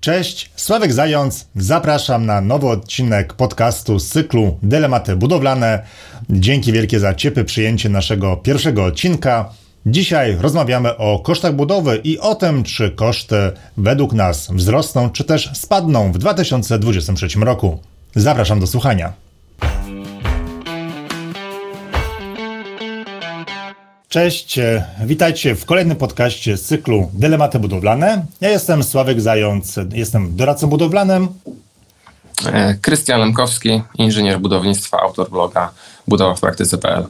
Cześć, Sławek Zając. Zapraszam na nowy odcinek podcastu z cyklu Dylematy budowlane. Dzięki wielkie za ciepłe przyjęcie naszego pierwszego odcinka. Dzisiaj rozmawiamy o kosztach budowy i o tym, czy koszty według nas wzrosną, czy też spadną w 2023 roku. Zapraszam do słuchania. Cześć, e, witajcie w kolejnym podcaście z cyklu Dylematy budowlane. Ja jestem Sławek Zając, jestem doradcą budowlanym. E, Krystian Lemkowski, inżynier budownictwa, autor bloga budowa w praktyce.pl.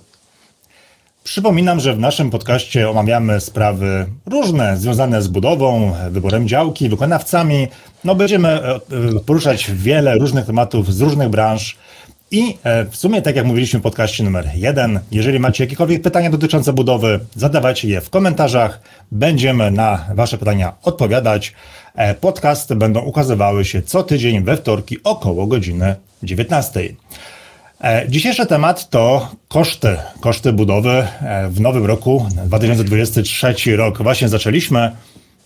Przypominam, że w naszym podcaście omawiamy sprawy różne związane z budową, wyborem działki, wykonawcami. No, będziemy e, poruszać wiele różnych tematów z różnych branż. I e, w sumie, tak jak mówiliśmy w podcaście numer jeden, jeżeli macie jakiekolwiek pytania dotyczące budowy, zadawajcie je w komentarzach. Będziemy na Wasze pytania odpowiadać. E, podcasty będą ukazywały się co tydzień we wtorki około godziny 19. E, dzisiejszy temat to koszty, koszty budowy w nowym roku, 2023 rok. Właśnie zaczęliśmy.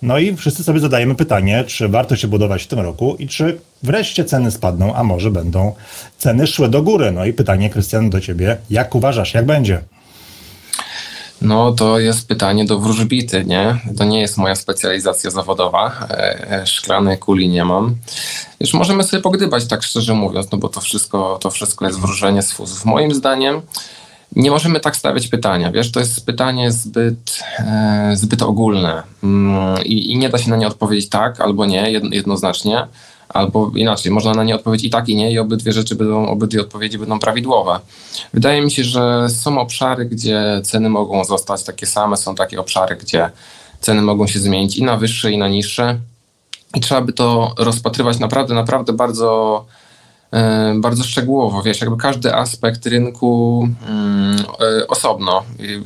No i wszyscy sobie zadajemy pytanie, czy warto się budować w tym roku i czy wreszcie ceny spadną, a może będą ceny szły do góry. No i pytanie, Krystian, do ciebie, jak uważasz, jak będzie? No to jest pytanie do wróżbity, nie? To nie jest moja specjalizacja zawodowa. E, e, szklanej kuli nie mam. Już możemy sobie pogdybać, tak szczerze mówiąc, no bo to wszystko, to wszystko jest wróżenie z fuzów. Moim zdaniem nie możemy tak stawiać pytania, wiesz, to jest pytanie zbyt, e, zbyt ogólne. Mm, i, i, nie da się na nie odpowiedzieć tak albo nie jednoznacznie, albo inaczej, można na nie odpowiedzieć i tak i nie i obydwie rzeczy będą, obydwie odpowiedzi będą prawidłowe. Wydaje mi się, że są obszary, gdzie ceny mogą zostać takie same, są takie obszary, gdzie ceny mogą się zmienić i na wyższe i na niższe. I trzeba by to rozpatrywać naprawdę, naprawdę bardzo bardzo szczegółowo, wiesz, jakby każdy aspekt rynku mm, e, osobno,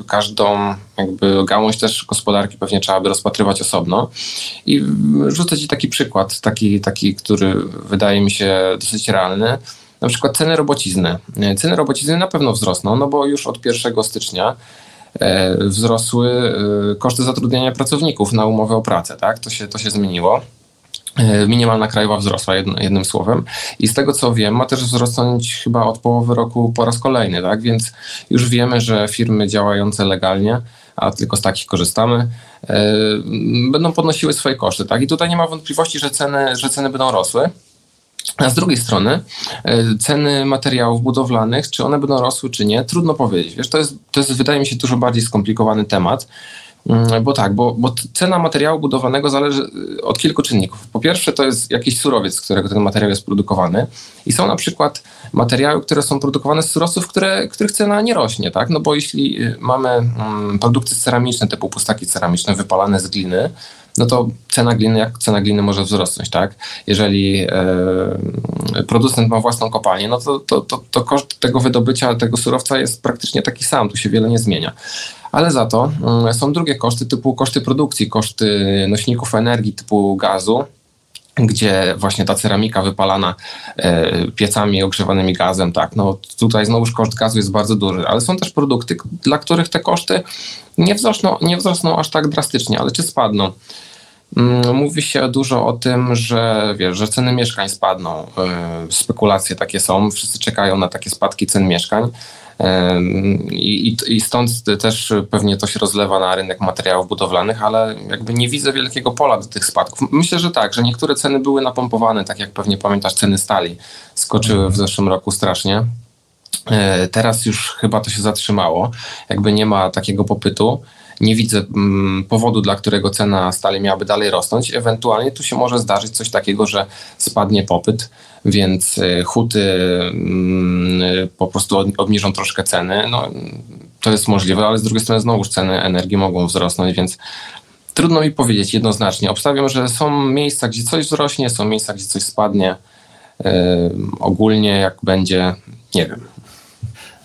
każdą jakby gałąź też gospodarki pewnie trzeba by rozpatrywać osobno i rzucę Ci taki przykład, taki, taki, który wydaje mi się dosyć realny, na przykład ceny robocizny. E, ceny robocizny na pewno wzrosną, no bo już od 1 stycznia wzrosły koszty zatrudniania pracowników na umowę o pracę, tak? To się, to się zmieniło. E, minimalna krajowa wzrosła jednym słowem i z tego co wiem ma też wzrosnąć chyba od połowy roku po raz kolejny, tak? Więc już wiemy, że firmy działające legalnie, a tylko z takich korzystamy, e, będą podnosiły swoje koszty, tak? I tutaj nie ma wątpliwości, że ceny, że ceny będą rosły. A z drugiej strony e, ceny materiałów budowlanych, czy one będą rosły, czy nie, trudno powiedzieć. Wiesz, to jest, to jest wydaje mi się dużo bardziej skomplikowany temat. Mm, bo tak, bo, bo cena materiału budowlanego zależy y, od kilku czynników. Po pierwsze, to jest jakiś surowiec, z którego ten materiał jest produkowany. I są na przykład materiały, które są produkowane z surowców, które, których cena nie rośnie, tak? No bo jeśli y, mamy mm, produkty ceramiczne, typu pustaki ceramiczne wypalane z gliny, no to cena gliny, jak cena gliny może wzrosnąć, tak? Jeżeli e, producent ma własną kopalnię, no to, to, to, to koszt tego wydobycia tego surowca jest praktycznie taki sam, tu się wiele nie zmienia ale za to mm, są drugie koszty typu koszty produkcji, koszty nośników energii typu gazu, gdzie właśnie ta ceramika wypalana e, piecami ogrzewanymi gazem, tak, no tutaj znowuż koszt gazu jest bardzo duży, ale są też produkty, dla których te koszty nie wzrosną, nie wzrosną aż tak drastycznie, ale czy spadną? Mm, mówi się dużo o tym, że wiesz, że ceny mieszkań spadną. E, spekulacje takie są, wszyscy czekają na takie spadki cen mieszkań. I, I, stąd też pewnie to się rozlewa na rynek materiałów budowlanych, ale jakby nie widzę wielkiego pola do tych spadków. Myślę, że tak, że niektóre ceny były napompowane, tak jak pewnie pamiętasz, ceny stali skoczyły w mhm. zeszłym roku strasznie. E, teraz już chyba to się zatrzymało, jakby nie ma takiego popytu. Nie widzę mm, powodu, dla którego cena stali miałaby dalej rosnąć. Ewentualnie tu się może zdarzyć coś takiego, że spadnie popyt, więc y, huty mm, y, po prostu obniżą troszkę ceny. No, to jest możliwe, ale z drugiej strony znowu ceny energii mogą wzrosnąć, więc trudno mi powiedzieć jednoznacznie. Obstawiam, że są miejsca, gdzie coś wzrośnie, są miejsca, gdzie coś spadnie. Yy, ogólnie jak będzie, nie wiem.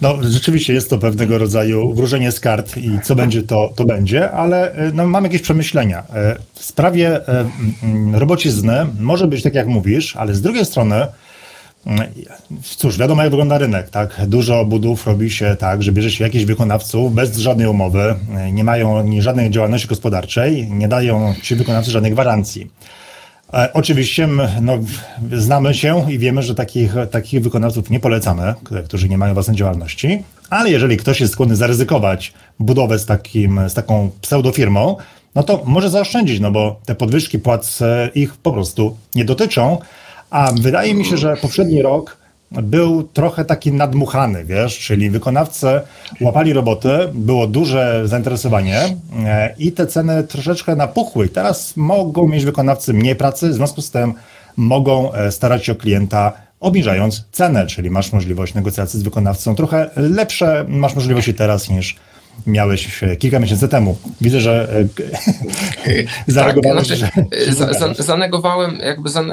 No, rzeczywiście jest to pewnego rodzaju wróżenie z kart i co będzie, to, to będzie, ale e, no, mam jakieś przemyślenia. E, w sprawie e, robocizny może być tak, jak mówisz, ale z drugiej strony, cóż, wiadomo, jak wygląda rynek, tak? Dużo budów robi się tak, że bierze się jakichś wykonawców bez żadnej umowy, nie mają żadnej działalności gospodarczej, nie dają ci wykonawcy żadnej gwarancji. E, oczywiście no, znamy się i wiemy, że takich, takich wykonawców nie polecamy, którzy nie mają własnej działalności, ale jeżeli ktoś jest skłonny zaryzykować budowę z, takim, z taką pseudofirmą, no to może zaoszczędzić, no bo te podwyżki płac e, ich po prostu nie dotyczą, a wydaje mi się, że poprzedni rok był trochę taki nadmuchany, wiesz, czyli wykonawcy łapali roboty, było duże zainteresowanie e, i te ceny troszeczkę napuchły. Teraz mogą mieć wykonawcy mniej pracy, w związku z tym mogą e, starać się o klienta obniżając cenę, czyli masz możliwość negocjacji z wykonawcą. Trochę lepsze masz możliwości teraz niż miałeś kilka miesięcy temu. Widzę, że e, zareagowałeś. Tak, znaczy, za, za, zanegowałem, jakby, za,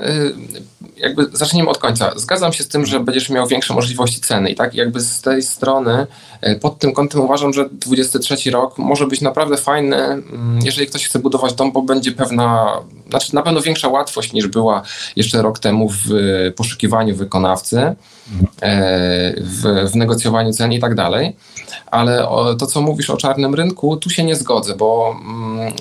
jakby zacznijmy od końca. Zgadzam się z tym, że będziesz miał większe możliwości ceny i tak jakby z tej strony e, pod tym kątem uważam, że 23 rok może być naprawdę fajny, mm, jeżeli ktoś chce budować dom, bo będzie pewna, znaczy na pewno większa łatwość niż była jeszcze rok temu w poszukiwaniu wykonawcy, e, w, w negocjowaniu cen i tak dalej. Ale to, co mówisz o czarnym rynku, tu się nie zgodzę, bo mm,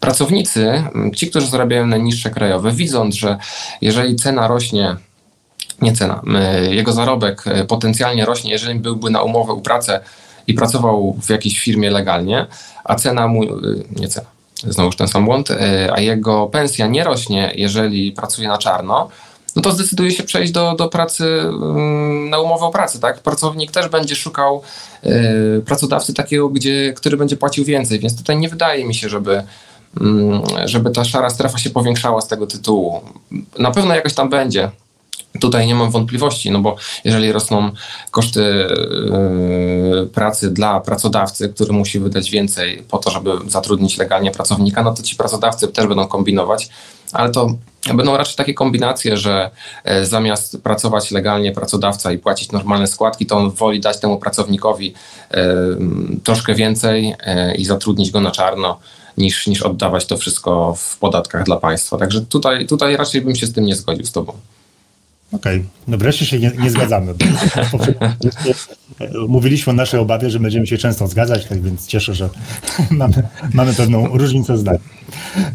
pracownicy, ci, którzy zarabiają najniższe krajowe, widząc, że jeżeli cena rośnie, nie cena, jego zarobek e, potencjalnie rośnie, jeżeli byłby na umowę o pracę i pracował w jakiejś firmie legalnie, a cena mu, e, nie cena, znowuż ten sam błąd, e, a jego pensja nie rośnie, jeżeli pracuje na czarno, no to zdecyduje się przejść do, do pracy na umowę o pracę, tak? Pracownik też będzie szukał pracodawcy takiego, gdzie, który będzie płacił więcej, więc tutaj nie wydaje mi się, żeby Mm, żeby ta szara strefa się powiększała z tego tytułu. Na pewno jakaś tam będzie. Tutaj nie mam wątpliwości, no bo jeżeli rosną koszty yy, pracy dla pracodawcy, który musi wydać więcej po to, żeby zatrudnić legalnie pracownika, no to ci pracodawcy też będą kombinować, ale to będą raczej takie kombinacje, że e, zamiast pracować legalnie pracodawca i płacić normalne składki, to on woli dać temu pracownikowi e, troszkę więcej e, i zatrudnić go na czarno niż, niż oddawać to wszystko w podatkach dla państwa. Także tutaj, tutaj raczej bym się z tym nie zgodził z tobą. Okej, okay. no wreszcie się nie, nie zgadzamy. Mówiliśmy o naszej obawie, że będziemy się często zgadzać, tak więc cieszę, że mamy, mamy pewną różnicę zdań.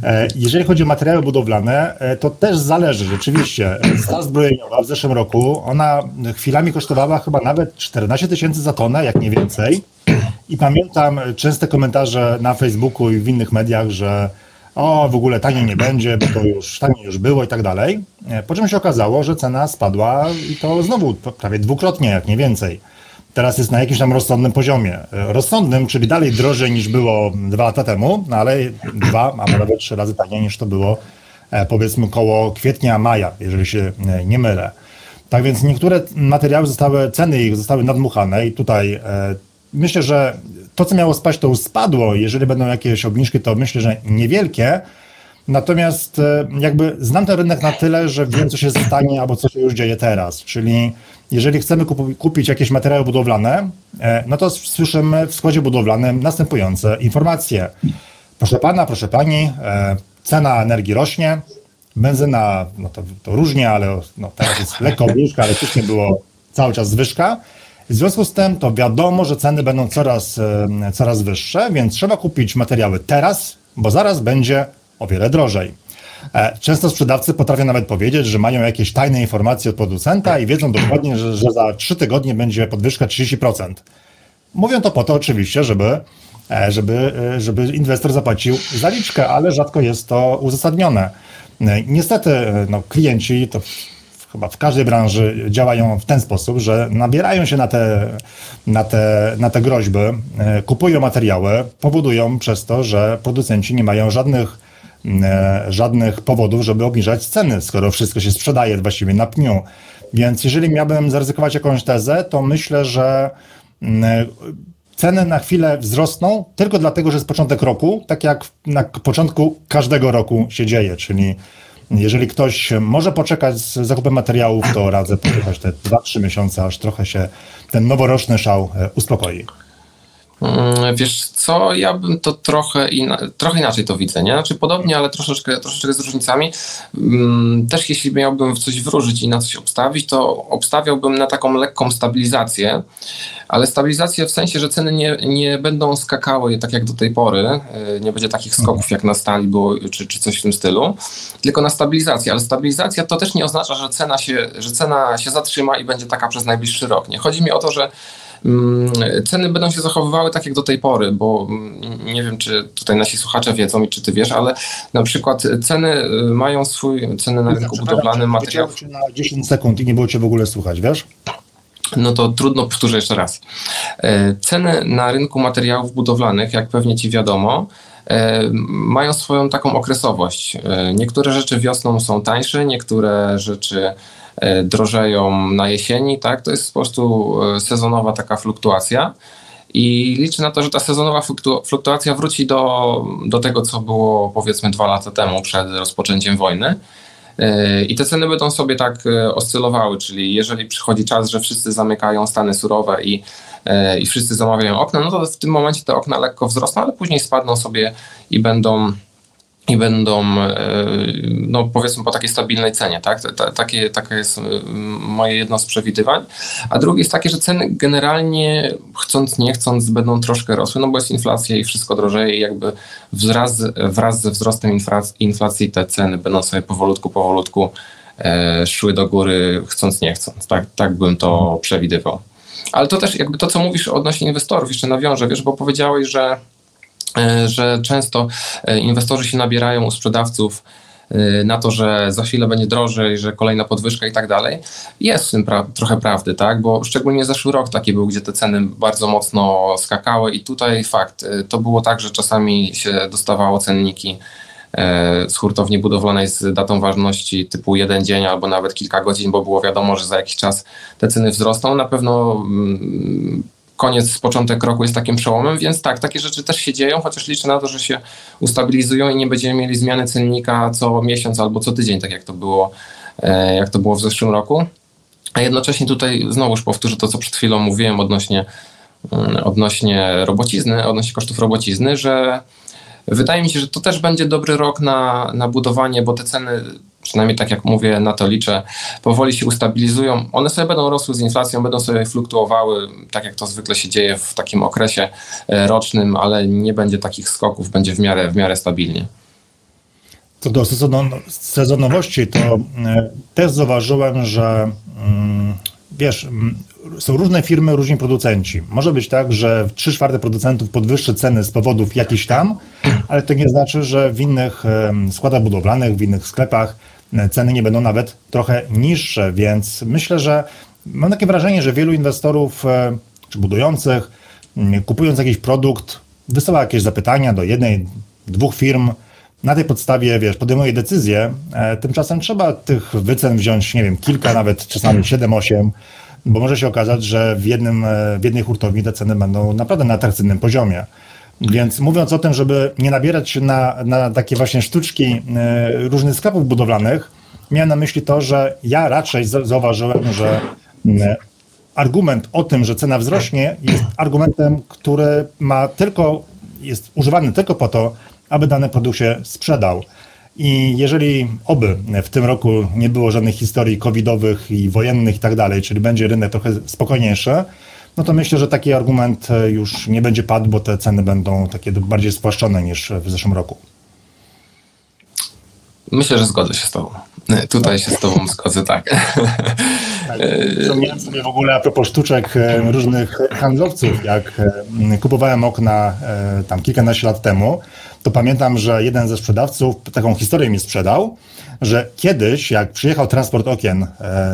E, jeżeli chodzi o materiały budowlane, e, to też zależy rzeczywiście. Stal zbrojeniowa w zeszłym roku, ona chwilami kosztowała chyba nawet 14 tysięcy za tonę, jak nie więcej. I pamiętam częste komentarze na Facebooku i w innych mediach, że o, w ogóle taniej nie będzie, bo to już taniej już było i tak dalej. E, po czym się okazało, że cena spadła i to znowu prawie dwukrotnie, jak nie więcej. Teraz jest na jakimś tam rozsądnym poziomie. E, rozsądnym, czyli dalej drożej niż było dwa lata temu, no ale dwa, a nawet trzy razy taniej niż to było e, powiedzmy koło kwietnia, maja, jeżeli się nie mylę. Tak więc niektóre materiały zostały, ceny ich zostały nadmuchane i tutaj myślę, że to, co miało spaść, to już spadło. Jeżeli będą jakieś obniżki, to myślę, że niewielkie. Natomiast e, jakby znam ten rynek na tyle, że wiem, co się stanie albo co się już dzieje teraz. Czyli jeżeli chcemy kupić jakieś materiały budowlane, e, no to słyszymy w składzie budowlanym następujące informacje. Proszę pana, proszę pani, e, cena energii rośnie, benzyna, no to, to różnie, ale no teraz jest lekko obniżka, ale wcześniej było cały czas zwyżka. W związku z tym to wiadomo, że ceny będą coraz, e, coraz wyższe, więc trzeba kupić materiały teraz, bo zaraz będzie o wiele drożej. E, często sprzedawcy potrafią nawet powiedzieć, że mają jakieś tajne informacje od producenta i wiedzą dokładnie, że, że za 3 tygodnie będzie podwyżka 30%. Mówią to po to oczywiście, żeby, e, żeby, żeby inwestor zapłacił zaliczkę, ale rzadko jest to uzasadnione. Niestety no, klienci, to chyba w każdej branży działają w ten sposób, że nabierają się na te, na te, na te groźby, e, kupują materiały, powodują przez to, że producenci nie mają żadnych, e, żadnych powodów, żeby obniżać ceny, skoro wszystko się sprzedaje właściwie na pniu. Więc jeżeli miałbym zaryzykować jakąś tezę, to myślę, że e, ceny na chwilę wzrosną tylko dlatego, że jest początek roku, tak jak na początku każdego roku się dzieje, czyli jeżeli ktoś może poczekać z zakupem materiałów, to radzę poczekać te 2-3 miesiące, aż trochę się ten noworoczny szał e, uspokoi. Mm, wiesz co, ja bym to trochę, ina trochę inaczej to widzę, nie? Znaczy podobnie, ale troszeczkę, troszeczkę z różnicami. Mm, też jeśli miałbym w coś wróżyć i na coś obstawić, to obstawiałbym na taką lekką stabilizację, ale stabilizację w sensie, że ceny nie, nie będą skakały tak jak do tej pory, y, nie będzie takich skoków jak na stali było, czy, czy coś w tym stylu, tylko na stabilizację, ale stabilizacja to też nie oznacza, że cena się, że cena się zatrzyma i będzie taka przez najbliższy rok. Nie chodzi mi o to, że ceny będą się zachowywały tak jak do tej pory, bo mm, nie wiem, czy tutaj nasi słuchacze wiedzą i czy ty wiesz, ale na przykład ceny y, mają swój, ceny na rynku budowlanym materiałów. na 10 sekund i nie było cię w ogóle słuchać, wiesz? No to trudno, powtórzę jeszcze raz. E, ceny na rynku materiałów budowlanych, jak pewnie ci wiadomo, e, mają swoją taką okresowość. E, niektóre rzeczy wiosną są tańsze, niektóre rzeczy drożeją na jesieni, tak? To jest po prostu e, sezonowa taka fluktuacja. I liczę na to, że ta sezonowa fluktuacja wróci do, do tego, co było powiedzmy dwa lata temu przed rozpoczęciem wojny. E, I te ceny będą sobie tak oscylowały, czyli jeżeli przychodzi czas, że wszyscy zamykają stany surowe i, i wszyscy zamawiają okna, no to w tym momencie te okna lekko wzrosną, ale później spadną sobie i będą i będą, e, no powiedzmy, po takiej stabilnej cenie, tak? Takie, takie jest moje jedno z przewidywań. A drugie jest takie, że ceny generalnie, chcąc nie chcąc, będą troszkę rosły, no bo jest inflacja i wszystko drożeje i jakby wraz, wraz ze wzrostem inflacji te ceny będą sobie powolutku, powolutku e, szły do góry, chcąc nie chcąc. Tak, tak bym to przewidywał. Ale to też jakby to, co mówisz odnośnie inwestorów, jeszcze nawiążę, wiesz, bo powiedziałeś, że że często e, inwestorzy się nabierają u sprzedawców e, na to, że za chwilę będzie drożej, że kolejna podwyżka i tak dalej. Jest w tym pra trochę prawdy, tak? Bo szczególnie zeszły rok taki był, gdzie te ceny bardzo mocno skakały i tutaj fakt, to było tak, że czasami się dostawało cenniki z hurtowni budowlanej z datą ważności typu jeden dzień albo nawet kilka godzin, bo było wiadomo, że za jakiś czas te ceny wzrosną. Na pewno mm, koniec, początek roku jest takim przełomem, więc tak, takie rzeczy też się dzieją, chociaż liczę na to, że się ustabilizują i nie będziemy mieli zmiany cennika co miesiąc albo co tydzień, tak jak to było, e, jak to było w zeszłym roku. A jednocześnie tutaj znowuż powtórzę to, co przed chwilą mówiłem odnośnie, mm, odnośnie robocizny, odnośnie kosztów robocizny, że wydaje mi się, że to też będzie dobry rok na, na budowanie, bo te ceny przynajmniej tak jak mówię, na to liczę, powoli się ustabilizują. One sobie będą rosły z inflacją, będą sobie fluktuowały, tak jak to zwykle się dzieje w takim okresie e, rocznym, ale nie będzie takich skoków, będzie w miarę, w miarę stabilnie. Co do sezonowości, to e, też zauważyłem, że mm, wiesz, są różne firmy, różni producenci. Może być tak, że 3 czwarte producentów podwyższy ceny z powodów jakichś tam, ale to nie znaczy, że w innych składach budowlanych, w innych sklepach ceny nie będą nawet trochę niższe, więc myślę, że mam takie wrażenie, że wielu inwestorów e, czy budujących, kupując jakiś produkt, wysyła jakieś zapytania do jednej, dwóch firm, na tej podstawie, wiesz, podejmuje decyzję, e, tymczasem trzeba tych wycen wziąć, nie wiem, kilka, nawet czasami 7-8, bo może się okazać, że w, jednym, e, w jednej hurtowni te ceny będą naprawdę na atrakcyjnym poziomie. Więc mówiąc o tym, żeby nie nabierać się na, na takie właśnie sztuczki e, różnych sklepów budowlanych, miałem na myśli to, że ja raczej zauważyłem, że argument o tym, że cena wzrośnie, jest argumentem, który ma tylko, jest używany tylko po to, aby dany produkt się sprzedał. I jeżeli oby w tym roku nie było żadnych historii covidowych i wojennych i tak dalej, czyli będzie rynek trochę spokojniejszy, no to myślę, że taki argument już nie będzie padł, bo te ceny będą takie bardziej spłaszczone niż w zeszłym roku. Myślę, że zgodzę się z Tobą. Tutaj się z Tobą zgodzę, tak. tak Wspomniałem sobie w ogóle a propos sztuczek e, różnych handlowców, jak e, kupowałem okna e, tam kilkanaście lat temu, to pamiętam, że jeden ze sprzedawców taką historię mi sprzedał, że kiedyś, jak przyjechał transport okien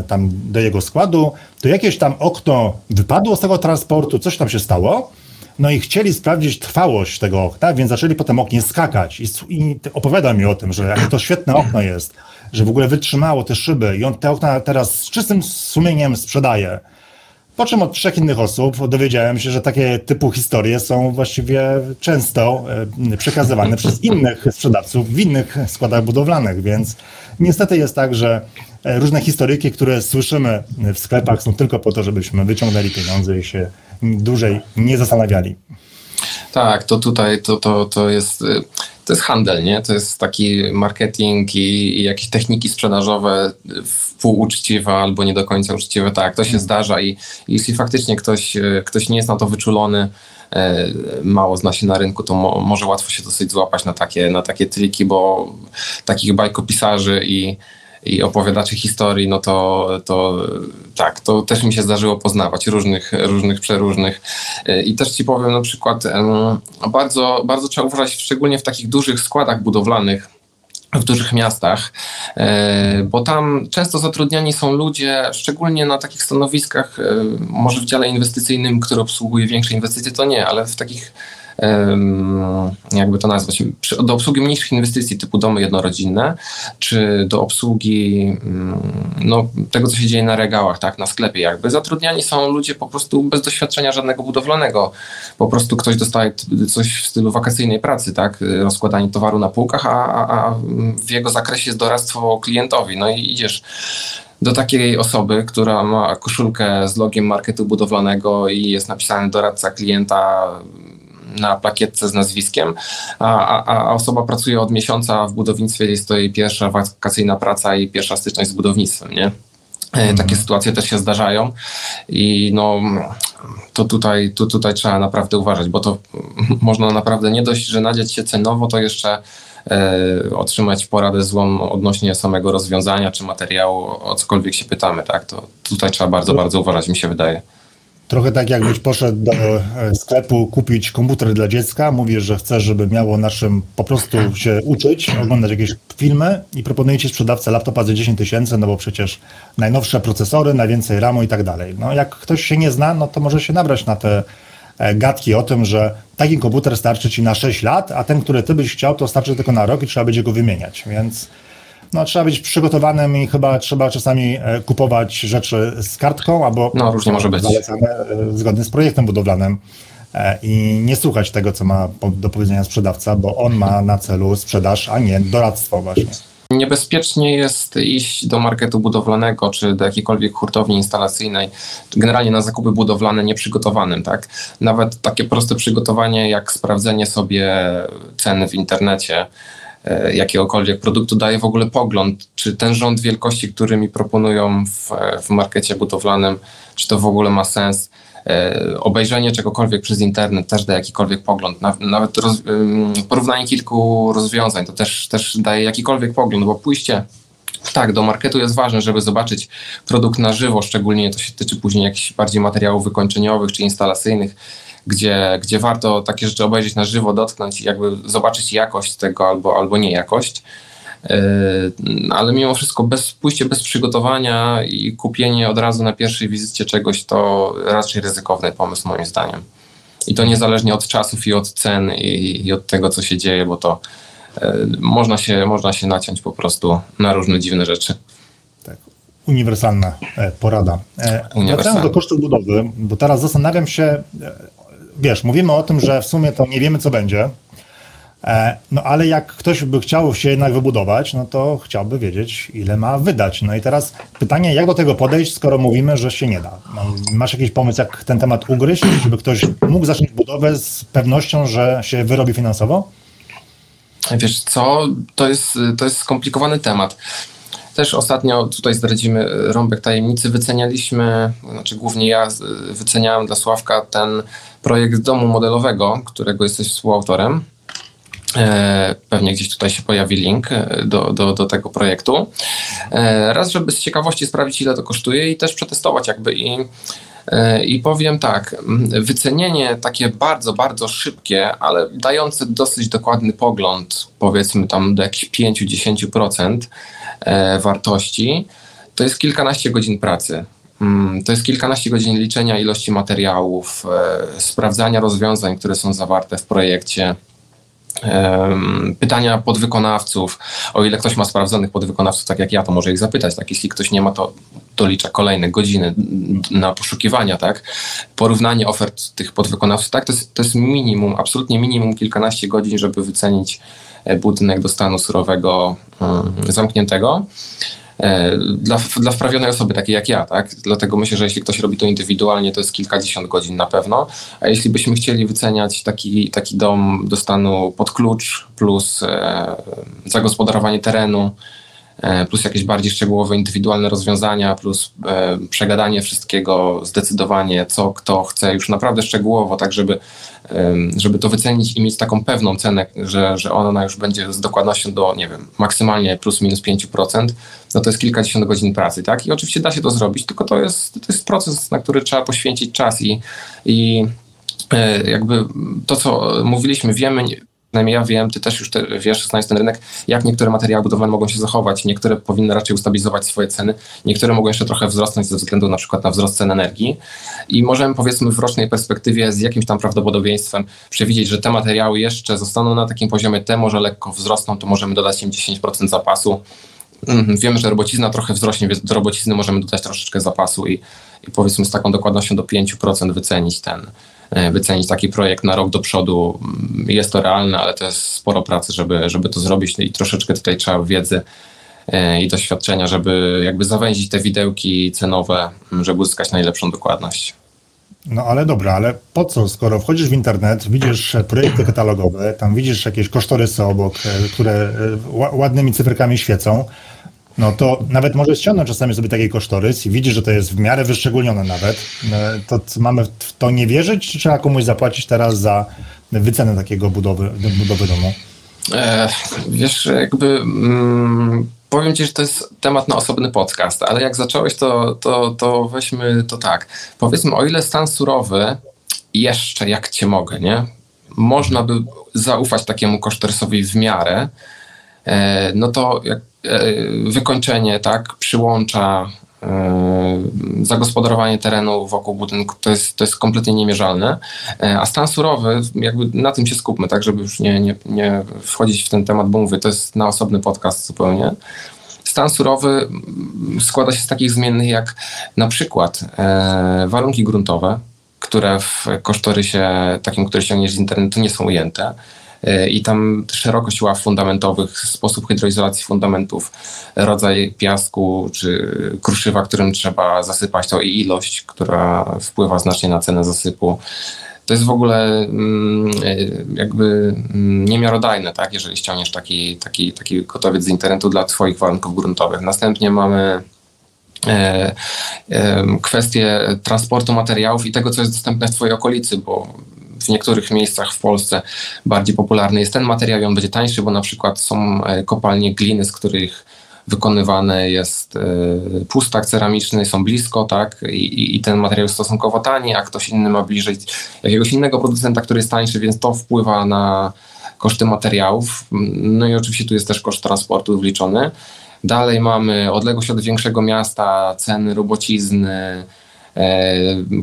tam do jego składu, to jakieś tam okno wypadło z tego transportu, coś tam się stało no i chcieli sprawdzić trwałość tego okna, więc zaczęli potem oknie skakać. I, i mi o tym, że jak to świetne okno jest, że w ogóle wytrzymało te szyby i on te okna teraz z czystym sumieniem sprzedaje. Po czym od trzech innych osób dowiedziałem się, że takie typu historie są właściwie często e, przekazywane przez innych sprzedawców w innych składach budowlanych, więc niestety jest tak, że e, różne historyki, które słyszymy w sklepach są tylko po to, żebyśmy wyciągnęli pieniądze i się dłużej nie zastanawiali. Tak, to tutaj to, to, to jest y, to jest handel, nie? To jest taki marketing i, i jakieś techniki sprzedażowe półuczciwe albo nie do końca uczciwe. Tak, to się hmm. zdarza i, i jeśli faktycznie ktoś, y, ktoś nie jest na to wyczulony, e, mało zna się na rynku, to mo, może łatwo się dosyć złapać na takie, na takie triki, bo takich bajkopisarzy i i opowiadaczy historii, no to, to tak, to też mi się zdarzyło poznawać różnych, różnych, przeróżnych. E, I też ci powiem na przykład, bardzo, bardzo trzeba uważać, szczególnie w takich dużych składach budowlanych, w dużych miastach, e, bo tam często zatrudniani są ludzie, szczególnie na takich stanowiskach, e, może w dziale inwestycyjnym, który obsługuje większe inwestycje, to nie, ale w takich jakby to nazwać, do obsługi mniejszych inwestycji typu domy jednorodzinne, czy do obsługi mm, no, tego, co się dzieje na regałach, tak, na sklepie jakby. Zatrudniani są ludzie po prostu bez doświadczenia żadnego budowlanego. Po prostu ktoś dostaje coś w stylu wakacyjnej pracy, tak, rozkładanie towaru na półkach, a, a, a w jego zakresie jest doradztwo klientowi. No i idziesz do takiej osoby, która ma koszulkę z logiem marketu budowlanego i jest napisany doradca klienta na plakietce z nazwiskiem, a, a, osoba pracuje od miesiąca w budownictwie, jest to jej pierwsza wakacyjna praca i pierwsza styczność z budownictwem, nie? Mm. Takie sytuacje też się zdarzają i no, to tutaj, tu, tutaj trzeba naprawdę uważać, bo to można naprawdę nie dość, że nadzieć się cenowo, to jeszcze e, otrzymać poradę złą odnośnie samego rozwiązania czy materiału, o cokolwiek się pytamy, tak? To tutaj trzeba bardzo, bardzo uważać, mi się wydaje. Trochę tak jakbyś poszedł do e, sklepu kupić komputer dla dziecka, mówisz, że chcesz, żeby miało naszym po prostu się uczyć, oglądać jakieś filmy i proponuje ci sprzedawca laptopa za 10 tysięcy, no bo przecież najnowsze procesory, najwięcej RAMu i tak dalej. No jak ktoś się nie zna, no to może się nabrać na te e, gadki o tym, że taki komputer starczy ci na 6 lat, a ten, który ty byś chciał, to starczy tylko na rok i trzeba będzie go wymieniać, więc no, trzeba być przygotowanym i chyba trzeba czasami e, kupować rzeczy z kartką albo no, różnie może być. zalecane e, zgodnie z projektem budowlanym e, i nie słuchać tego, co ma do powiedzenia sprzedawca, bo on ma na celu sprzedaż, a nie doradztwo właśnie. Niebezpiecznie jest iść do marketu budowlanego czy do jakiejkolwiek hurtowni instalacyjnej, generalnie na zakupy budowlane nieprzygotowanym. Tak? Nawet takie proste przygotowanie, jak sprawdzenie sobie ceny w internecie, jakiegokolwiek produktu daje w ogóle pogląd, czy ten rząd wielkości, który mi proponują w, w markecie budowlanym, czy to w ogóle ma sens. E, obejrzenie czegokolwiek przez internet też daje jakikolwiek pogląd. Nawet roz, porównanie kilku rozwiązań to też, też daje jakikolwiek pogląd, bo pójście tak, do marketu jest ważne, żeby zobaczyć produkt na żywo, szczególnie to się tyczy później jakichś bardziej materiałów wykończeniowych czy instalacyjnych gdzie, gdzie warto takie rzeczy obejrzeć na żywo, dotknąć i jakby zobaczyć jakość tego albo, albo nie jakość. Yy, ale mimo wszystko bez pójście bez przygotowania i kupienie od razu na pierwszej wizycie czegoś to raczej ryzykowny pomysł moim zdaniem. I to niezależnie od czasów i od cen i, i od tego, co się dzieje, bo to yy, można, się, można się naciąć po prostu na różne dziwne rzeczy. Tak. Uniwersalna e, porada. E, wracając do kosztów budowy, bo teraz zastanawiam się, e, wiesz, mówimy o tym, że w sumie to nie wiemy, co będzie, e, no ale jak ktoś by chciał się jednak wybudować, no to chciałby wiedzieć, ile ma wydać. No i teraz pytanie, jak do tego podejść, skoro mówimy, że się nie da? No, masz jakiś pomysł, jak ten temat ugryźć, żeby ktoś mógł zacząć budowę z pewnością, że się wyrobi finansowo? Wiesz co, to jest, to jest skomplikowany temat. Też ostatnio tutaj zdradzimy rąbek tajemnicy. Wycenialiśmy, znaczy głównie ja wyceniałem dla Sławka ten projekt domu modelowego, którego jesteś współautorem. E, pewnie gdzieś tutaj się pojawi link e, do, do, do tego projektu. E, raz, żeby z ciekawości sprawdzić, ile to kosztuje i też przetestować jakby i i powiem tak, wycenienie takie bardzo, bardzo szybkie, ale dające dosyć dokładny pogląd, powiedzmy tam do jakichś 5-10% wartości, to jest kilkanaście godzin pracy. Mm, to jest kilkanaście godzin liczenia ilości materiałów, e, sprawdzania rozwiązań, które są zawarte w projekcie, pytania podwykonawców. O ile ktoś ma sprawdzonych podwykonawców, tak jak ja, to może ich zapytać. Tak, jeśli ktoś nie ma, to dolicza kolejne godziny na poszukiwania, tak? Porównanie ofert tych podwykonawców, tak? To jest, to jest minimum, absolutnie minimum kilkanaście godzin, żeby wycenić e, budynek do stanu surowego zamkniętego. E, dla, dla wprawionej osoby takiej jak ja, tak? Dlatego myślę, że jeśli ktoś robi to indywidualnie, to jest kilkadziesiąt godzin na pewno. A jeśli byśmy chcieli wyceniać taki, taki dom do stanu pod klucz plus e, zagospodarowanie terenu, E, plus jakieś bardziej szczegółowe, indywidualne rozwiązania, plus e, przegadanie wszystkiego, zdecydowanie, co kto chce już naprawdę szczegółowo, tak żeby, żeby to wycenić i mieć taką pewną cenę, że, że ona już będzie z dokładnością do, nie wiem, maksymalnie plus minus 5%, no to jest kilkadziesiąt godzin pracy, tak? I oczywiście da się to zrobić, tylko to jest, to jest proces, na który trzeba poświęcić czas i, i e, jakby to, co mówiliśmy, wiemy, przynajmniej ja wiem, ty też już te, wiesz, znając ten rynek, jak niektóre materiały budowlane mogą się zachować. Niektóre powinny raczej ustabilizować swoje ceny, niektóre mogą jeszcze trochę wzrosnąć ze względu na przykład na wzrost cen energii. I możemy powiedzmy w rocznej perspektywie z jakimś tam prawdopodobieństwem przewidzieć, że te materiały jeszcze zostaną na takim poziomie, te może lekko wzrosną, to możemy dodać im 10% zapasu. Mhm, wiemy, że robocizna trochę wzrośnie, więc do robocizny możemy dodać troszeczkę zapasu i, i powiedzmy z taką dokładnością do 5% wycenić ten, wycenić taki projekt na rok do przodu. Mm, jest to realne, ale to jest sporo pracy, żeby, żeby to zrobić i troszeczkę tutaj trzeba wiedzy e, i doświadczenia, żeby jakby zawęzić te widełki cenowe, mm, żeby uzyskać najlepszą dokładność. No ale dobra, ale po co, skoro wchodzisz w internet, widzisz projekty katalogowe, tam widzisz jakieś kosztorysy obok, e, które ładnymi cyferkami świecą, no to nawet możesz ściągnąć czasami sobie taki kosztorys i widzisz, że to jest w miarę wyszczególnione nawet. E, to mamy w to nie wierzyć, czy trzeba komuś zapłacić teraz za wycenę takiego budowy, budowy domu? E, wiesz, jakby mm, powiem ci, że to jest temat na osobny podcast, ale jak zacząłeś, to, to, to weźmy to tak. Powiedzmy, o ile stan surowy jeszcze jak cię mogę, nie? Można by zaufać takiemu kosztorysowi w miarę, no to E, wykończenie, tak, przyłącza, e, zagospodarowanie terenu wokół budynku to jest, to jest kompletnie niemierzalne. E, a stan surowy, jakby na tym się skupmy, tak, żeby już nie, nie, nie wchodzić w ten temat, bo mówię, to jest na osobny podcast zupełnie. Stan surowy składa się z takich zmiennych jak na przykład e, warunki gruntowe, które w kosztorysie takim, który ściągniesz z internetu nie są ujęte. E, i tam szerokość ław fundamentowych, sposób hydroizolacji fundamentów, rodzaj piasku czy kruszywa, którym trzeba zasypać to i ilość, która wpływa znacznie na cenę zasypu. To jest w ogóle mm, e, jakby mm, niemiarodajne, tak, jeżeli ściągniesz taki, taki, taki gotowiec z internetu dla Twoich warunków gruntowych. Następnie mamy e, kwestie transportu materiałów i tego, co jest dostępne w Twojej okolicy, bo w niektórych miejscach w Polsce bardziej popularny jest ten materiał i on będzie tańszy, bo na przykład są e, kopalnie gliny, z których wykonywane jest e, pustak ceramiczny, są blisko, tak, I, i ten materiał jest stosunkowo tani, a ktoś inny ma bliżej jakiegoś innego producenta, który jest tańszy, więc to wpływa na koszty materiałów. No i oczywiście tu jest też koszt transportu wliczony. Dalej mamy odległość od większego miasta, ceny robocizny,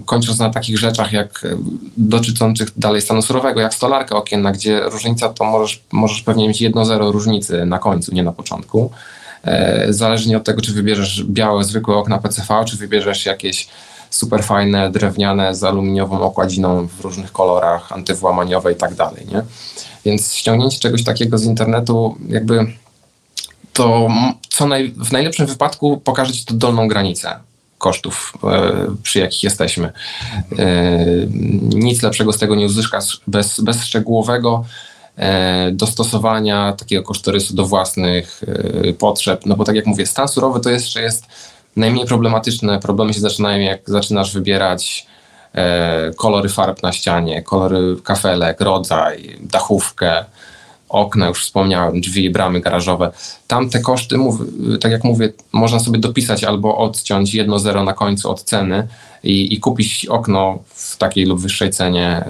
kończąc na takich rzeczach jak e, dotyczących dalej stanu surowego, jak stolarka okienna, gdzie różnica to możesz, możesz pewnie mieć jedno zero różnicy na końcu, nie na początku. E, zależnie od tego, czy wybierzesz białe, zwykłe okna PCV, czy wybierzesz jakieś super fajne, drewniane z aluminiową okładziną w różnych kolorach, antywłamaniowe i tak dalej, nie? Więc ściągnięcie czegoś takiego z internetu jakby to co naj, w najlepszym wypadku pokaże ci to dolną granicę kosztów, e, przy jakich jesteśmy. E, nic lepszego z tego nie uzyskasz bez, bez szczegółowego e, dostosowania takiego kosztorysu do własnych potrzeb. No bo tak jak mówię, stan surowy to jeszcze jest najmniej problematyczne. Problemy się zaczynają, jak zaczynasz wybierać kolory farb na ścianie, kolory kafelek, rodzaj, dachówkę, okna, już wspomniałem, drzwi, bramy garażowe. Tam te koszty, tak jak mówię, można sobie dopisać albo odciąć jedno zero na końcu od ceny i, i kupić okno w takiej lub wyższej cenie,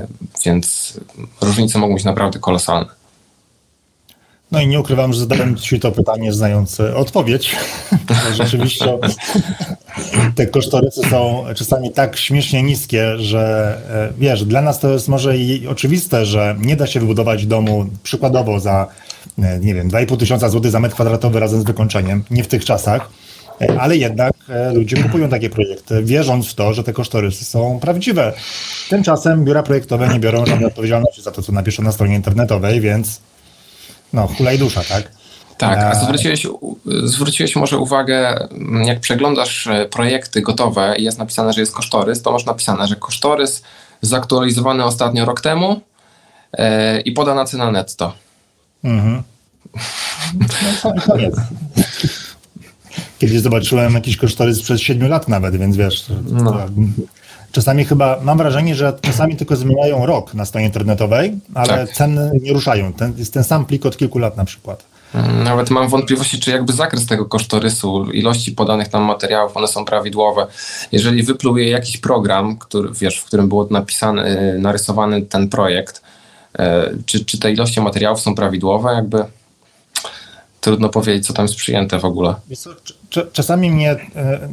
więc różnice mogą być naprawdę kolosalne. No i nie ukrywam, że zadałem Ci to pytanie znając odpowiedź. Rzeczywiście te kosztorysy są czasami tak śmiesznie niskie, że e, wiesz, dla nas to jest może i oczywiste, że nie da się wybudować domu przykładowo za, e, nie wiem, 2,5 tysiąca złotych za metr kwadratowy razem z wykończeniem, nie w tych czasach, e, ale jednak ludzie kupują takie projekty, wierząc w to, że te kosztorysy są prawdziwe. Tymczasem biura projektowe nie biorą żadnej odpowiedzialności za to, co napiszą na stronie internetowej, więc no, hulaj dusza, tak? Tak, a zwróciłeś, zwróciłeś może uwagę, jak przeglądasz e, projekty gotowe i jest napisane, że jest kosztorys, to masz napisane, że kosztorys zaktualizowany ostatnio rok temu yy, i podana cena netto. Mhm. No, koniec. Kiedyś zobaczyłem jakiś kosztorys przez 7 lat nawet, więc wiesz, no. Czasami chyba, mam wrażenie, że czasami tylko zmieniają rok na stronie internetowej, ale tak. ceny nie ruszają. Ten, jest ten sam plik od kilku lat na przykład. Nawet mam wątpliwości, czy jakby zakres tego kosztorysu, ilości podanych tam materiałów, one są prawidłowe. Jeżeli wypluje jakiś program, który, wiesz, w którym było napisany, y, narysowany ten projekt, y, czy, czy te ilości materiałów są prawidłowe, jakby trudno powiedzieć, co tam jest przyjęte w ogóle. Czasami mnie y,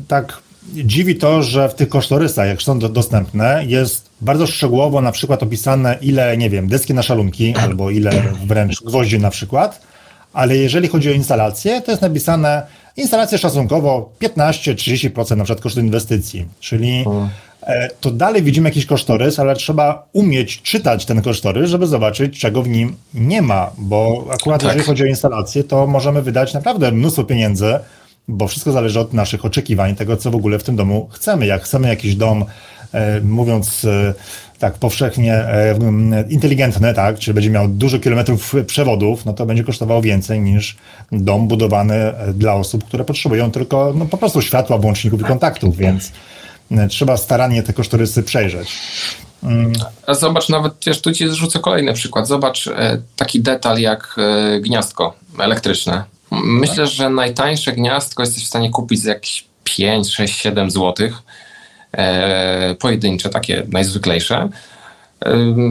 tak dziwi to, że w tych kosztorysach, jak są dostępne, jest bardzo szczegółowo na przykład opisane, ile, nie wiem, deski na szalunki, albo ile wręcz gwoździ na przykład, ale jeżeli chodzi o instalację, to jest napisane instalację szacunkowo 15-30% na przykład kosztu inwestycji, czyli e, to dalej widzimy jakiś kosztorys, ale trzeba umieć czytać ten kosztorys, żeby zobaczyć, czego w nim nie ma, bo akurat tak. jeżeli chodzi o instalację, to możemy wydać naprawdę mnóstwo pieniędzy, bo wszystko zależy od naszych oczekiwań, tego, co w ogóle w tym domu chcemy. Jak chcemy jakiś dom, e, mówiąc e, tak powszechnie e, inteligentny, tak, czyli będzie miał dużo kilometrów przewodów, no to będzie kosztowało więcej niż dom budowany dla osób, które potrzebują tylko no, po prostu światła, włączników i kontaktów, więc e, trzeba starannie te kosztorysy przejrzeć. Mm. A zobacz, nawet wiesz, tu ci zrzucę kolejny przykład. Zobacz taki detal jak gniazdko elektryczne. Myślę, że najtańsze gniazdko jesteś w stanie kupić za jakieś 5, 6, 7 złotych E, pojedyncze, takie najzwyklejsze.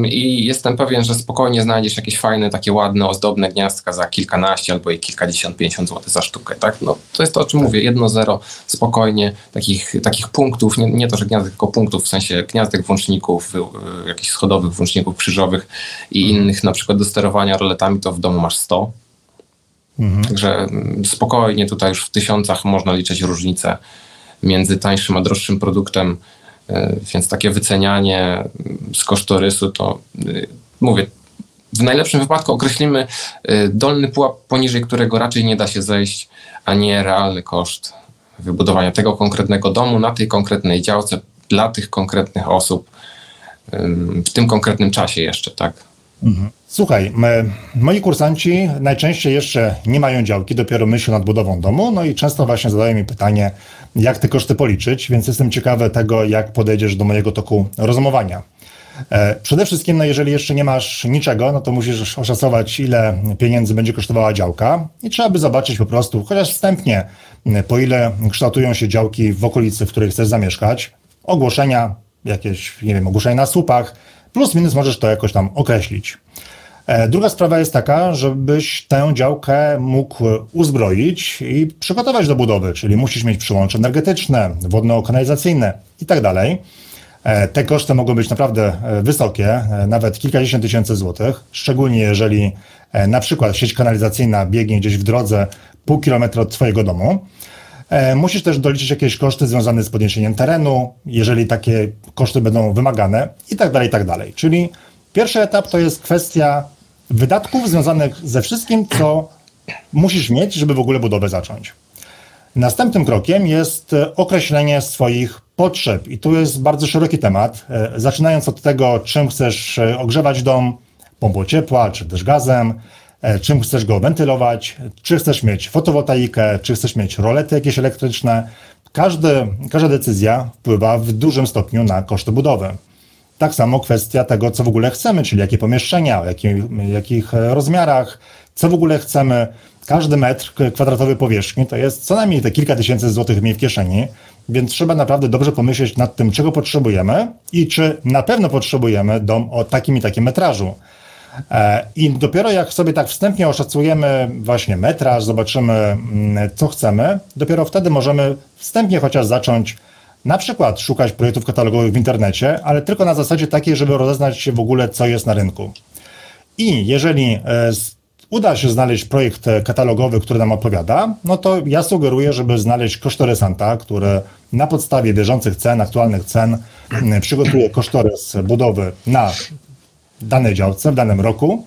I jestem pewien, że spokojnie znajdziesz jakieś fajne, takie ładne, ozdobne gniazdka za kilkanaście albo i kilkadziesiąt, pięćdziesiąt złotych za sztukę. Tak? No, to jest to, o czym mówię. Jedno, zero, spokojnie. Takich, takich punktów, nie, nie to, że gniazdek, tylko punktów, w sensie gniazdek włączników, jakichś schodowych włączników krzyżowych i innych, na przykład do sterowania roletami, to w domu masz 100. Mhm. Także spokojnie tutaj już w tysiącach można liczyć różnice między tańszym a droższym produktem, e, więc takie wycenianie z kosztorysu to e, mówię, w najlepszym wypadku określimy e, dolny pułap, poniżej którego raczej nie da się zejść, a nie realny koszt wybudowania tego konkretnego domu na tej konkretnej działce dla tych konkretnych osób w tym konkretnym czasie jeszcze, tak? Mhm. Słuchaj, moi kursanci najczęściej jeszcze nie mają działki, dopiero myślą nad budową domu, no i często właśnie zadają mi pytanie, jak te koszty policzyć, więc jestem ciekawy tego, jak podejdziesz do mojego toku rozumowania. E, przede wszystkim, no jeżeli jeszcze nie masz niczego, no to musisz oszacować, ile pieniędzy będzie kosztowała działka i trzeba by zobaczyć po prostu, chociaż wstępnie, po ile kształtują się działki w okolicy, w której chcesz zamieszkać, ogłoszenia, jakieś, nie wiem, ogłoszenia na słupach, plus minus możesz to jakoś tam określić. E, druga sprawa jest taka, żebyś tę działkę mógł uzbroić i przygotować do budowy, czyli musisz mieć przyłącze energetyczne, wodno-kanalizacyjne i tak. E, te koszty mogą być naprawdę e, wysokie, nawet kilkadziesiąt tysięcy złotych, szczególnie jeżeli na przykład sieć kanalizacyjna biegnie gdzieś w drodze pół kilometra od Twojego domu. Musisz też doliczyć jakieś koszty związane z podniesieniem terenu, jeżeli takie koszty będą wymagane i tak dalej, i tak dalej. Czyli pierwszy etap to jest kwestia wydatków związanych ze wszystkim, co musisz mieć, żeby w ogóle budowę zacząć. Następnym krokiem jest e, określenie swoich potrzeb i tu jest bardzo szeroki temat, e, zaczynając od tego, czym chcesz e, ogrzewać dom, pompą ciepła, czy też gazem, czym chcesz go wentylować, czy chcesz mieć fotowoltaikę, czy chcesz mieć rolety jakieś elektryczne. Każdy, każda decyzja wpływa w dużym stopniu na koszty budowy. Tak samo kwestia tego, co w ogóle chcemy, czyli jakie pomieszczenia, w jakich, jakich e, rozmiarach, co w ogóle chcemy. Każdy metr kwadratowy powierzchni to jest co najmniej te kilka tysięcy złotych mniej w kieszeni, więc trzeba naprawdę dobrze pomyśleć nad tym, czego potrzebujemy i czy na pewno potrzebujemy dom o takim i takim metrażu. E, I dopiero jak sobie tak wstępnie oszacujemy właśnie metraż, zobaczymy mm, co chcemy, dopiero wtedy możemy wstępnie chociaż zacząć na przykład szukać projektów katalogowych w internecie, ale tylko na zasadzie takiej, żeby rozeznać się w ogóle co jest na rynku. I jeżeli e, uda się znaleźć projekt katalogowy, który nam odpowiada, no to ja sugeruję, żeby znaleźć kosztorysanta, który na podstawie bieżących cen, aktualnych cen mm, przygotuje kosztorys budowy na danej działce w danym roku.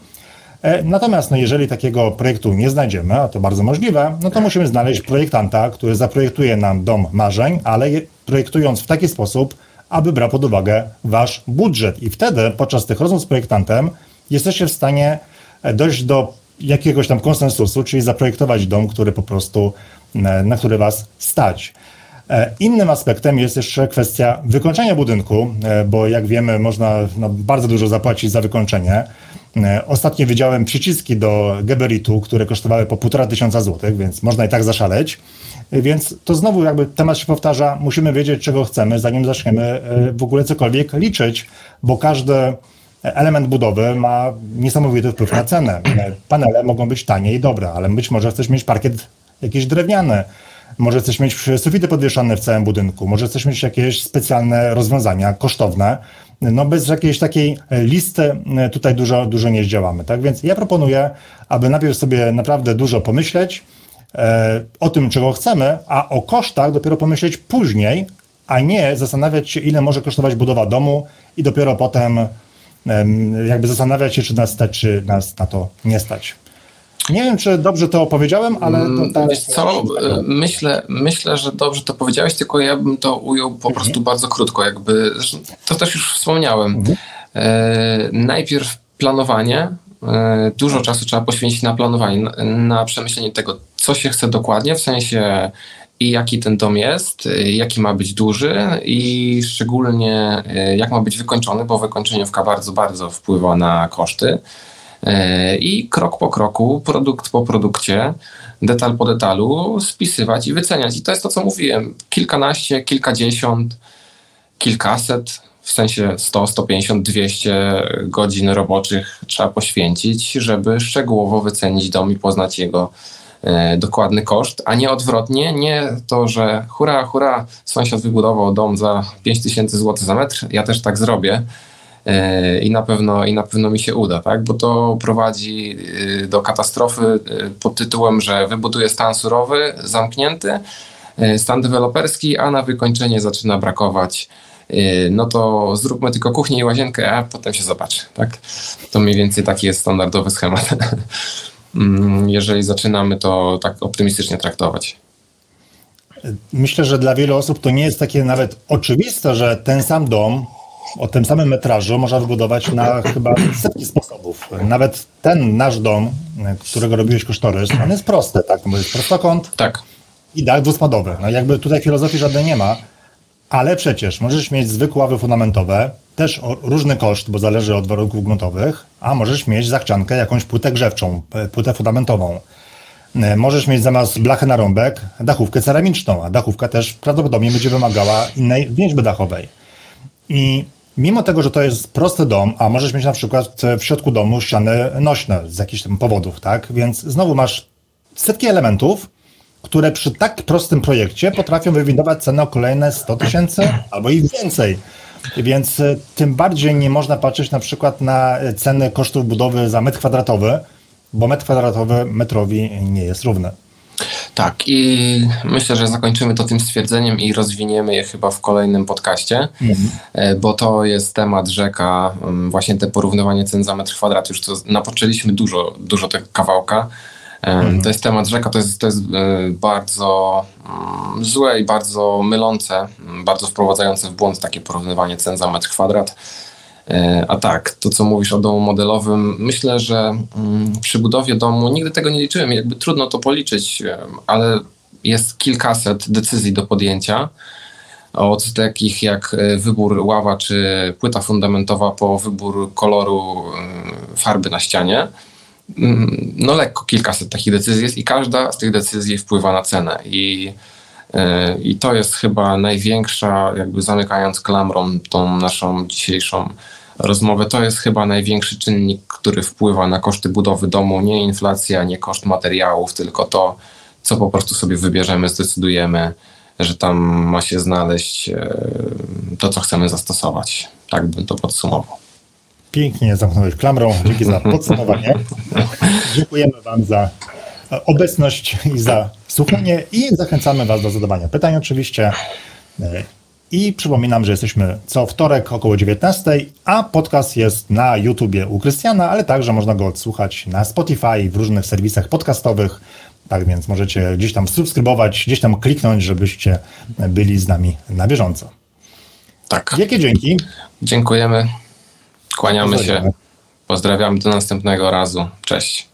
E, natomiast no, jeżeli takiego projektu nie znajdziemy, a to bardzo możliwe, no to musimy znaleźć projektanta, który zaprojektuje nam dom marzeń, ale projektując w taki sposób, aby brał pod uwagę wasz budżet. I wtedy podczas tych rozmów z projektantem jesteście w stanie e, dojść do jakiegoś tam konsensusu, czyli zaprojektować dom, który po prostu, e, na który was stać. E, innym aspektem jest jeszcze kwestia wykończenia budynku, e, bo jak wiemy, można no, bardzo dużo zapłacić za wykończenie. Ostatnio widziałem przyciski do Geberitu, które kosztowały po półtora tysiąca złotych, więc można i tak zaszaleć. Więc to znowu jakby temat się powtarza, musimy wiedzieć, czego chcemy, zanim zaczniemy w ogóle cokolwiek liczyć, bo każdy element budowy ma niesamowity wpływ na cenę. Panele mogą być tanie i dobre, ale być może chcesz mieć parkiet jakiś drewniany, może chcesz mieć sufity podwieszane w całym budynku, może chcesz mieć jakieś specjalne rozwiązania kosztowne. No bez jakiejś takiej listy tutaj dużo, dużo nie zdziałamy. Tak więc ja proponuję, aby najpierw sobie naprawdę dużo pomyśleć e, o tym, czego chcemy, a o kosztach dopiero pomyśleć później, a nie zastanawiać się, ile może kosztować budowa domu i dopiero potem jakby zastanawiać się, czy nas stać, czy nas na to nie stać. Nie wiem, czy dobrze to opowiedziałem, ale to tak. Wiesz co, e, myślę, myślę, że dobrze to powiedziałeś, tylko ja bym to ujął po mhm. prostu bardzo krótko. Jakby, to też już wspomniałem. Mhm. E, najpierw planowanie. E, dużo czasu trzeba poświęcić na planowanie, na, na przemyślenie tego, co się chce dokładnie, w sensie i jaki ten dom jest, y, jaki ma być duży i szczególnie y, jak ma być wykończony, bo wykończeniówka bardzo, bardzo wpływa na koszty. Y, I krok po kroku, produkt po produkcie, detal po detalu spisywać i wyceniać. I to jest to, co mówiłem. Kilkanaście, kilkadziesiąt, kilkaset, w sensie 100, 150, 200 godzin roboczych trzeba poświęcić, żeby szczegółowo wycenić dom i poznać jego E, dokładny koszt, a nie odwrotnie, nie to, że hura, hura, sąsiad wybudował dom za 5000 zł za metr, ja też tak zrobię e, i na pewno, i na pewno mi się uda, tak? bo to prowadzi e, do katastrofy pod tytułem, że wybuduje stan surowy, zamknięty, stan deweloperski, a na wykończenie zaczyna brakować no to zróbmy tylko kuchnię i łazienkę, a potem się zobaczy. Tak? To mniej więcej taki jest standardowy schemat. Mm, jeżeli zaczynamy to tak optymistycznie traktować. Myślę, że dla wielu osób to nie jest takie nawet oczywiste, że ten sam dom o tym samym metrażu można wybudować na chyba setki sposobów. Nawet ten nasz dom, którego robiłeś kosztorys, on jest prosty, tak? Bo jest prostokąt tak. i dach dwuspadowy. No jakby tutaj filozofii żadnej nie ma, ale przecież możesz mieć zwykłe ławy fundamentowe, też różny koszt, bo zależy od warunków gruntowych, a możesz mieć zachciankę, jakąś płytę grzewczą, płytę fundamentową. E, możesz mieć zamiast blachy na rąbek dachówkę ceramiczną, a dachówka też prawdopodobnie będzie wymagała innej więźby dachowej. I mimo tego, że to jest prosty dom, a możesz mieć na przykład w środku domu ściany nośne z jakichś tam powodów, tak? Więc znowu masz setki elementów, które przy tak prostym projekcie potrafią wywindować cenę o kolejne 100 tysięcy albo i więcej. Więc e, tym bardziej nie można patrzeć na przykład na ceny kosztów budowy za metr kwadratowy, bo metr kwadratowy metrowi nie jest równy. Tak, i myślę, że zakończymy to tym stwierdzeniem i rozwiniemy je chyba w kolejnym podcaście, mhm. E, bo to jest temat rzeka, mm, właśnie te porównywanie cen za metr kwadrat. Już to napoczęliśmy dużo, dużo tego kawałka. Mhm. To jest temat rzeka, to jest, to jest e, bardzo mm, złe i bardzo mylące, mm, bardzo wprowadzające w błąd takie porównywanie cen za metr kwadrat. E, a tak, to co mówisz o domu modelowym, myślę, że mm, przy budowie domu nigdy tego nie liczyłem, jakby trudno to policzyć, ale jest kilkaset decyzji do podjęcia. Od takich jak e, wybór ława czy płyta fundamentowa po wybór koloru farby na ścianie. Mm, no lekko kilkaset takich decyzji jest i każda z tych decyzji wpływa na cenę. I e, i to jest chyba największa, jakby zamykając klamrą tą naszą dzisiejszą rozmowę. To jest chyba największy czynnik, który wpływa na koszty budowy domu. Nie inflacja, nie koszt materiałów, tylko to, co po prostu sobie wybierzemy, zdecydujemy, że tam ma się znaleźć e, to, co chcemy zastosować. Tak bym to podsumował. Pięknie zamknąłeś klamrą. Dzięki za podsumowanie. Dziękujemy Wam za obecność i za słuchanie i zachęcamy Was do zadawania pytań oczywiście. I przypominam, że jesteśmy co wtorek około 19, a podcast jest na YouTubie u Krystiana, ale także można go odsłuchać na Spotify, w różnych serwisach podcastowych. Tak więc możecie gdzieś tam subskrybować, gdzieś tam kliknąć, żebyście byli z nami na bieżąco. Tak. Wielkie dzięki. Dziękujemy. Kłaniamy się. Pozdrawiamy do następnego razu. Cześć.